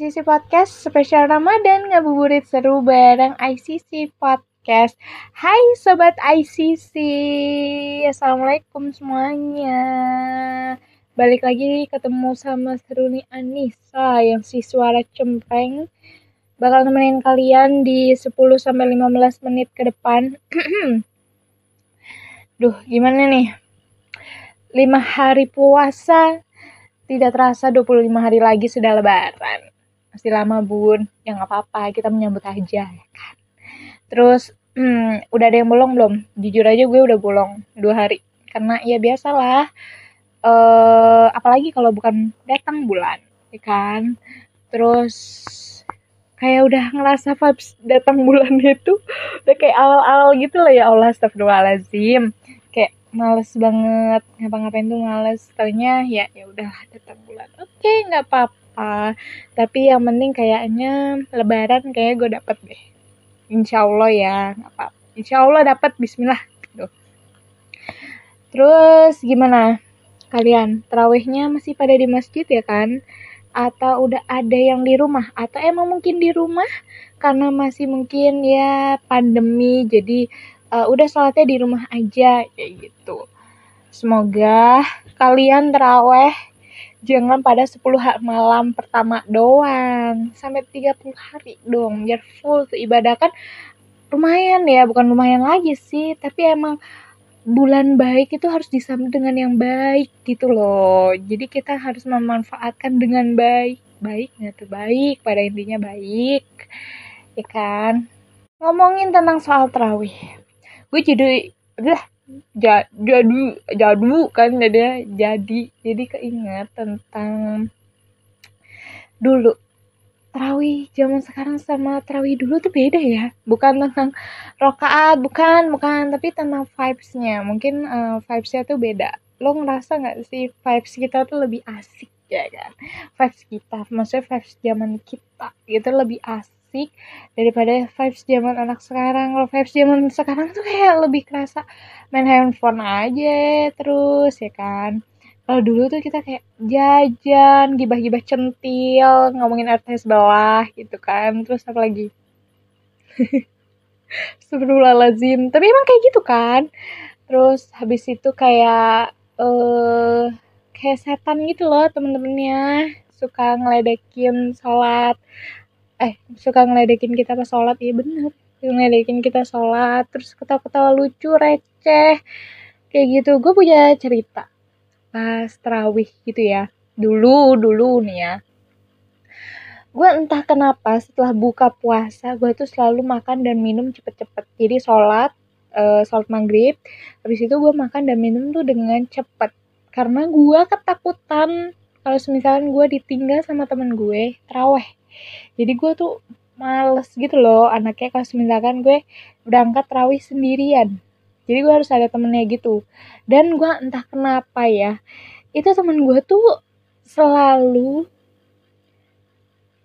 ICC Podcast spesial Ramadan ngabuburit seru bareng ICC Podcast. Hai sobat ICC, assalamualaikum semuanya. Balik lagi ketemu sama Seruni Anissa yang si suara cempreng bakal nemenin kalian di 10 sampai 15 menit ke depan. Duh, gimana nih? 5 hari puasa tidak terasa 25 hari lagi sudah lebaran. Masih lama bun, ya nggak apa-apa, kita menyambut aja ya kan. Terus, hmm, udah ada yang bolong belum? Jujur aja gue udah bolong dua hari. Karena ya biasalah, uh, apalagi kalau bukan datang bulan, ya kan. Terus kayak udah ngerasa vibes datang bulan itu udah kayak awal-awal gitu lah ya Allah astagfirullahaladzim kayak males banget ngapa-ngapain tuh males taunya ya ya udah datang bulan oke okay, nggak apa-apa tapi yang penting kayaknya lebaran kayak gue dapet deh. Insya Allah ya apa insya Allah dapet Bismillah gitu. terus gimana? Kalian terawihnya masih pada di masjid ya kan? Atau udah ada yang di rumah? Atau emang mungkin di rumah? Karena masih mungkin ya pandemi jadi uh, udah sholatnya di rumah aja kayak gitu. Semoga kalian teraweh jangan pada 10 hari malam pertama doang. Sampai 30 hari dong biar full tuh ibadah. Kan lumayan ya bukan lumayan lagi sih. Tapi emang bulan baik itu harus disambut dengan yang baik gitu loh. Jadi kita harus memanfaatkan dengan baik. Baiknya tuh? Baik pada intinya baik. Ya kan? Ngomongin tentang soal terawih. Gue jadi jadi jadu kan jadi jadi jadi keinget tentang dulu. Terawih zaman sekarang sama terawih dulu tuh beda ya. Bukan tentang rokaat bukan bukan. Tapi tentang vibesnya. Mungkin uh, vibesnya tuh beda. Lo ngerasa nggak sih vibes kita tuh lebih asik ya kan? Vibes kita maksudnya vibes zaman kita gitu lebih asik asik daripada vibes zaman anak sekarang. Kalau vibes zaman sekarang tuh kayak lebih kerasa main handphone aja terus ya kan? Kalau dulu tuh kita kayak jajan gibah-gibah centil ngomongin artis bawah gitu kan. Terus apa lagi? Lazim tapi emang kayak gitu kan? Terus habis itu kayak eh uh, kayak setan gitu loh temen-temennya. Suka ngeledekin sholat eh suka ngeledekin kita pas sholat. Iya bener. Ngeledekin kita sholat terus ketawa-ketawa lucu receh. Kayak gitu. Gue punya cerita pas terawih gitu ya. Dulu dulu nih ya. Gue entah kenapa setelah buka puasa gue tuh selalu makan dan minum cepet-cepet. Jadi sholat uh, sholat maghrib habis itu gue makan dan minum tuh dengan cepet. Karena gue ketakutan kalau misalkan gue ditinggal sama temen gue terawih jadi gue tuh males gitu loh anaknya kalau misalkan gue berangkat terawih sendirian. Jadi gue harus ada temennya gitu. Dan gue entah kenapa ya itu temen gue tuh selalu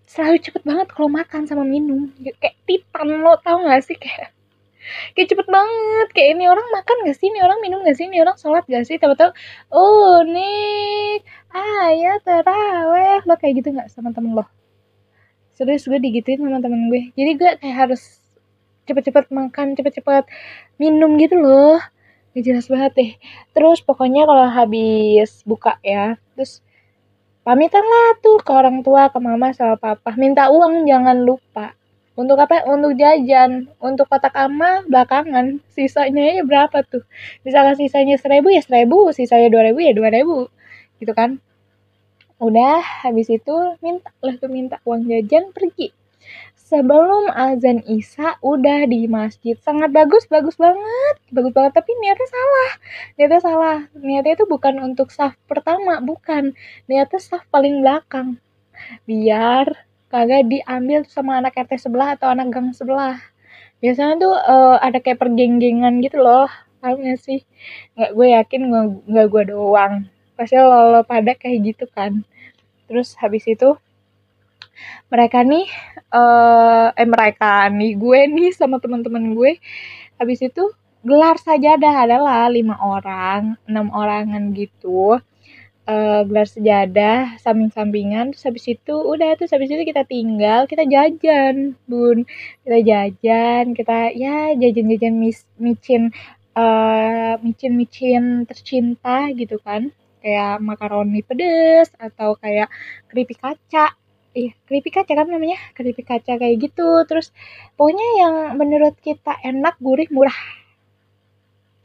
selalu cepet banget kalau makan sama minum. Kayak titan lo tau gak sih? Kayak kayak cepet banget. Kayak ini orang makan gak sih? Ini orang minum gak sih? Ini orang sholat gak sih? Tahu-tahu oh nih ayah teraweh lo kayak gitu nggak sama temen lo? Serius gue digituin sama temen gue. Jadi gue kayak harus cepet-cepet makan cepet-cepet minum gitu loh. Gak jelas banget deh. Terus pokoknya kalau habis buka ya terus pamitan lah tuh ke orang tua ke mama sama papa. Minta uang jangan lupa. Untuk apa? Untuk jajan. Untuk kotak ama belakangan. Sisanya ya berapa tuh? Misalnya sisanya seribu ya seribu. Sisanya dua ribu ya dua ribu gitu kan Udah, habis itu minta lah tuh minta uang jajan pergi. Sebelum azan Isya udah di masjid. Sangat bagus, bagus banget. Bagus banget, tapi niatnya salah. Niatnya salah. Niatnya itu bukan untuk saf pertama, bukan. Niatnya saf paling belakang. Biar kagak diambil sama anak RT sebelah atau anak gang sebelah. Biasanya tuh uh, ada kayak pergenggengan gitu loh. Paham sih? Nggak, gue yakin nggak gue doang pasti lo, lo pada kayak gitu kan. Terus habis itu mereka nih uh, eh mereka nih gue nih sama teman-teman gue habis itu gelar saja sajadah adalah lima orang enam orangan gitu. Uh, gelar sejadah samping-sampingan terus habis itu udah terus habis itu kita tinggal kita jajan bun. Kita jajan kita ya jajan-jajan micin uh, micin-micin tercinta gitu kan kayak makaroni pedes atau kayak keripik kaca. Iya keripik kaca kan namanya? Keripik kaca kayak gitu. Terus pokoknya yang menurut kita enak gurih murah.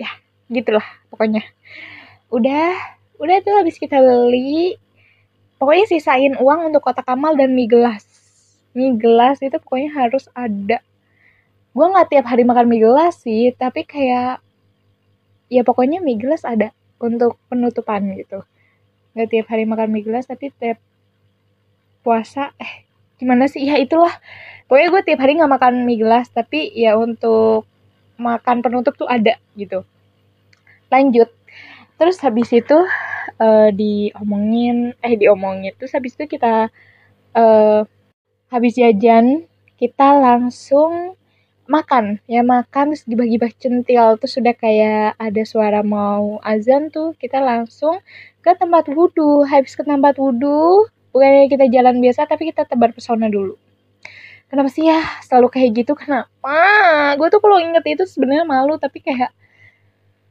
Ya gitulah pokoknya. Udah udah tuh habis kita beli. Pokoknya sisain uang untuk kotak amal dan mie gelas. Mie gelas itu pokoknya harus ada. Gue nggak tiap hari makan mie gelas sih tapi kayak ya pokoknya mie gelas ada untuk penutupan gitu. Nggak tiap hari makan mie gelas tapi tiap puasa eh gimana sih? Ya itulah. Pokoknya gue tiap hari nggak makan mie gelas tapi ya untuk makan penutup tuh ada gitu. Lanjut. Terus habis itu uh, diomongin eh diomongin. Terus habis itu kita uh, habis jajan kita langsung makan. Ya makan terus dibagi-bagi centil. Terus sudah kayak ada suara mau azan tuh kita langsung ke tempat wudhu. Habis ke tempat wudhu bukannya kita jalan biasa tapi kita tebar pesona dulu. Kenapa sih ya? Selalu kayak gitu kenapa? Gue tuh kalau inget itu sebenarnya malu tapi kayak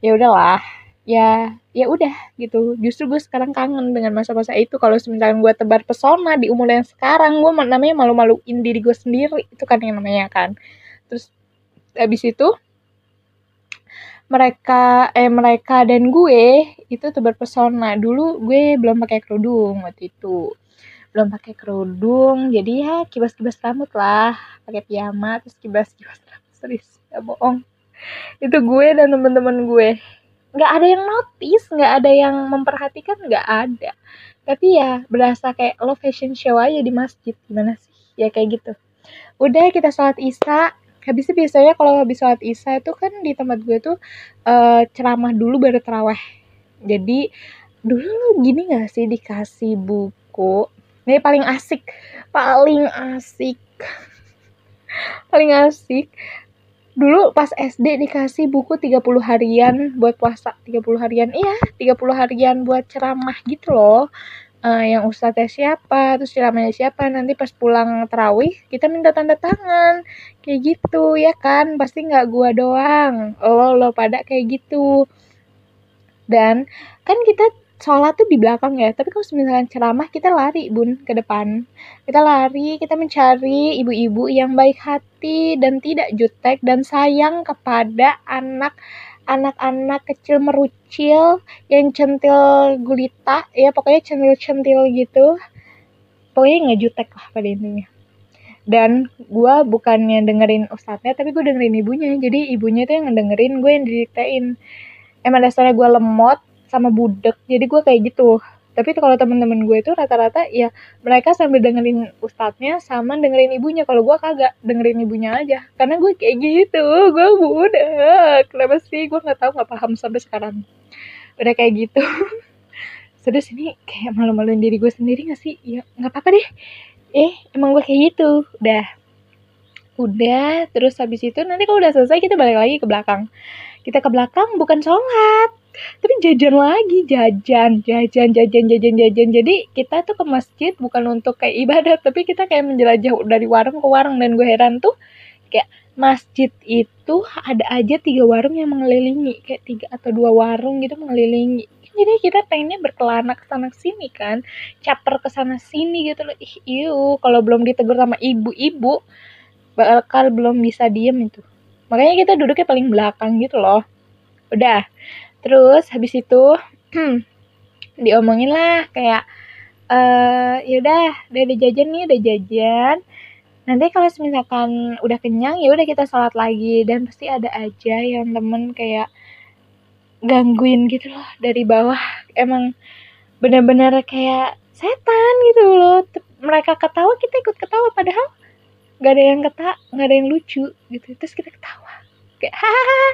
ya udahlah ya ya udah gitu. Justru gue sekarang kangen dengan masa-masa itu. Kalau misalkan gue tebar pesona di umur yang sekarang gue namanya malu-maluin diri gue sendiri. Itu kan yang namanya kan terus habis itu mereka eh mereka dan gue itu tebar pesona dulu gue belum pakai kerudung waktu itu. Belum pakai kerudung jadi ya kibas-kibas rambut lah. Pakai piyama terus kibas-kibas rambut. Serius ya bohong. Itu gue dan teman-teman gue. Nggak ada yang notice nggak ada yang memperhatikan nggak ada. Tapi ya berasa kayak lo fashion show aja di masjid. Gimana sih? Ya kayak gitu. Udah kita sholat isya habis itu biasanya kalau habis sholat isya itu kan di tempat gue tuh uh, ceramah dulu baru teraweh jadi dulu gini gak sih dikasih buku? Ini paling asik paling asik. Paling asik. Dulu pas SD dikasih buku 30 harian buat puasa 30 harian iya 30 harian buat ceramah gitu loh uh, yang ustadznya siapa terus ceramahnya siapa nanti pas pulang terawih kita minta tanda tangan. Kayak gitu ya kan? Pasti nggak gua doang. Lo lo pada kayak gitu. Dan kan kita sholat tuh di belakang ya tapi kalau misalkan ceramah kita lari bun ke depan. Kita lari kita mencari ibu-ibu yang baik hati dan tidak jutek dan sayang kepada anak anak-anak kecil merucil yang centil gulita ya pokoknya centil-centil gitu. Pokoknya nggak jutek lah pada intinya. Dan gue bukannya dengerin ustadznya tapi gue dengerin ibunya. Jadi ibunya tuh yang dengerin gue yang didiktein emang dasarnya gue lemot sama budek jadi gue kayak gitu tapi kalau temen-temen gue itu rata-rata ya mereka sambil dengerin ustadznya sama dengerin ibunya. Kalau gue kagak dengerin ibunya aja. Karena gue kayak gitu gue budek. Kenapa sih gue nggak tahu nggak paham sampai sekarang. Udah kayak gitu. Terus ini kayak malu-maluin diri gue sendiri gak sih? Ya nggak apa-apa deh. Eh emang gue kayak gitu. Udah. Udah terus habis itu nanti kalau udah selesai kita balik lagi ke belakang. Kita ke belakang bukan sholat tapi jajan lagi jajan jajan jajan jajan jajan. Jadi kita tuh ke masjid bukan untuk kayak ibadah tapi kita kayak menjelajah dari warung ke warung. Dan gue heran tuh kayak masjid itu ada aja tiga warung yang mengelilingi. Kayak tiga atau dua warung gitu mengelilingi. Jadi kita pengennya berkelana ke sana sini kan. Caper ke sana sini gitu loh. Ih iu kalau belum ditegur sama ibu-ibu bakal belum bisa diem itu. Makanya kita duduknya paling belakang gitu loh. Udah terus habis itu diomongin lah kayak eh yaudah udah ada jajan nih udah jajan. Nanti kalau misalkan udah kenyang ya udah kita sholat lagi. Dan pasti ada aja yang temen kayak gangguin gitu loh dari bawah. Emang bener-bener kayak setan gitu loh. Mereka ketawa kita ikut ketawa. Padahal gak ada yang ketawa gak ada yang lucu gitu. Terus kita ketawa kayak hahaha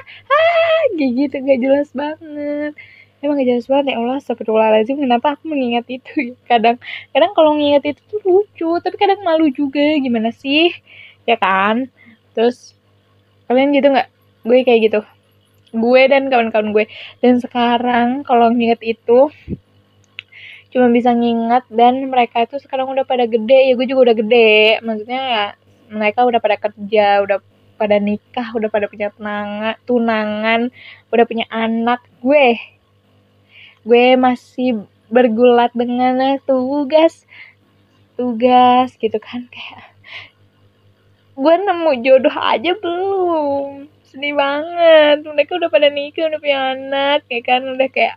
kayak gitu gak jelas banget. Emang gak jelas banget ya Allah astagfirullahaladzim kenapa aku mengingat itu ya? Kadang kadang kalau mengingat itu tuh lucu tapi kadang malu juga gimana sih? Ya kan? Terus kalian gitu nggak? Gue kayak gitu. Gue dan kawan-kawan gue. Dan sekarang kalau nginget itu cuma bisa nginget dan mereka itu sekarang udah pada gede. Ya gue juga udah gede. Maksudnya ya mereka udah pada kerja udah pada nikah udah pada punya tunangan tunangan udah punya anak gue gue masih bergulat dengan tugas tugas gitu kan kayak gue nemu jodoh aja belum sedih banget mereka udah pada nikah udah punya anak ya kan udah kayak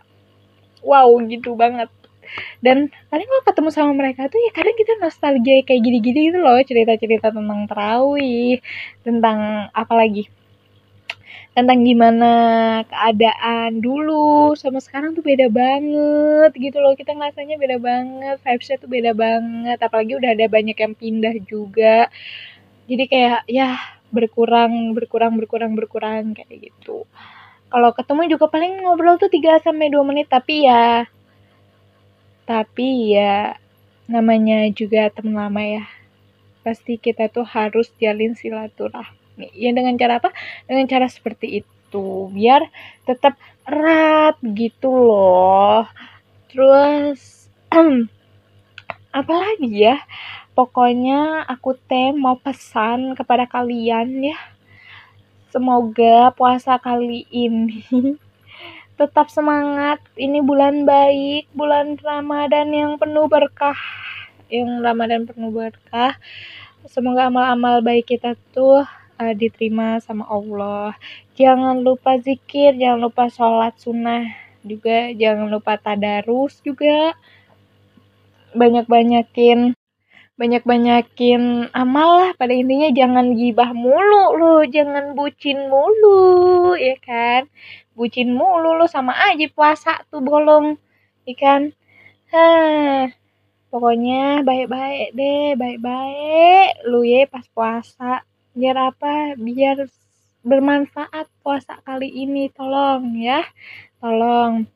wow gitu banget dan paling kalau ketemu sama mereka tuh ya kadang kita nostalgia kayak gini-gini gitu loh cerita-cerita tentang terawih tentang apa lagi? Tentang gimana keadaan dulu sama sekarang tuh beda banget gitu loh. Kita ngerasanya beda banget vibesnya tuh beda banget. Apalagi udah ada banyak yang pindah juga. Jadi kayak ya berkurang berkurang berkurang berkurang kayak gitu. Kalau ketemu juga paling ngobrol tuh 3 sampai 2 menit tapi ya tapi ya namanya juga teman lama ya. Pasti kita tuh harus jalin silaturahmi. Ya dengan cara apa? Dengan cara seperti itu. Biar tetap erat gitu loh. Terus apalagi ya? Pokoknya aku teh mau pesan kepada kalian ya. Semoga puasa kali ini tetap semangat. Ini bulan baik bulan Ramadan yang penuh berkah. Yang Ramadan penuh berkah. Semoga amal-amal baik kita tuh uh, diterima sama Allah. Jangan lupa zikir jangan lupa sholat sunnah juga. Jangan lupa tadarus juga. Banyak-banyakin banyak-banyakin amal lah. Pada intinya jangan gibah mulu lu jangan bucin mulu ya kan bucin mulu lu sama aja puasa tuh bolong ikan Hah, pokoknya baik-baik deh baik-baik. Lu ya pas puasa biar apa? Biar bermanfaat puasa kali ini tolong ya tolong.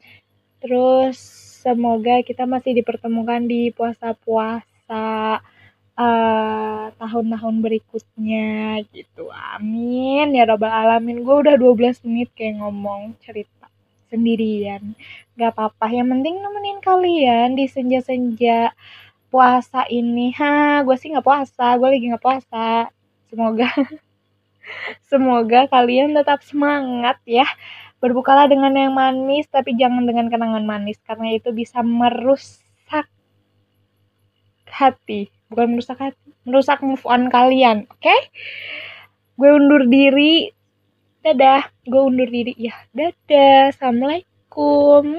Terus semoga kita masih dipertemukan di puasa-puasa tahun-tahun berikutnya gitu. Amin. Ya robbal alamin. Gue udah 12 menit kayak ngomong cerita sendirian. Gak apa-apa. Yang penting nemenin kalian di senja-senja puasa ini. Ha gue sih nggak puasa. Gue lagi nggak puasa. Semoga semoga kalian tetap semangat ya. Berbukalah dengan yang manis tapi jangan dengan kenangan manis karena itu bisa merusak hati. Bukan merusak hati merusak move on kalian oke? Okay? gue undur diri. Dadah gue undur diri. Ya dadah. Assalamualaikum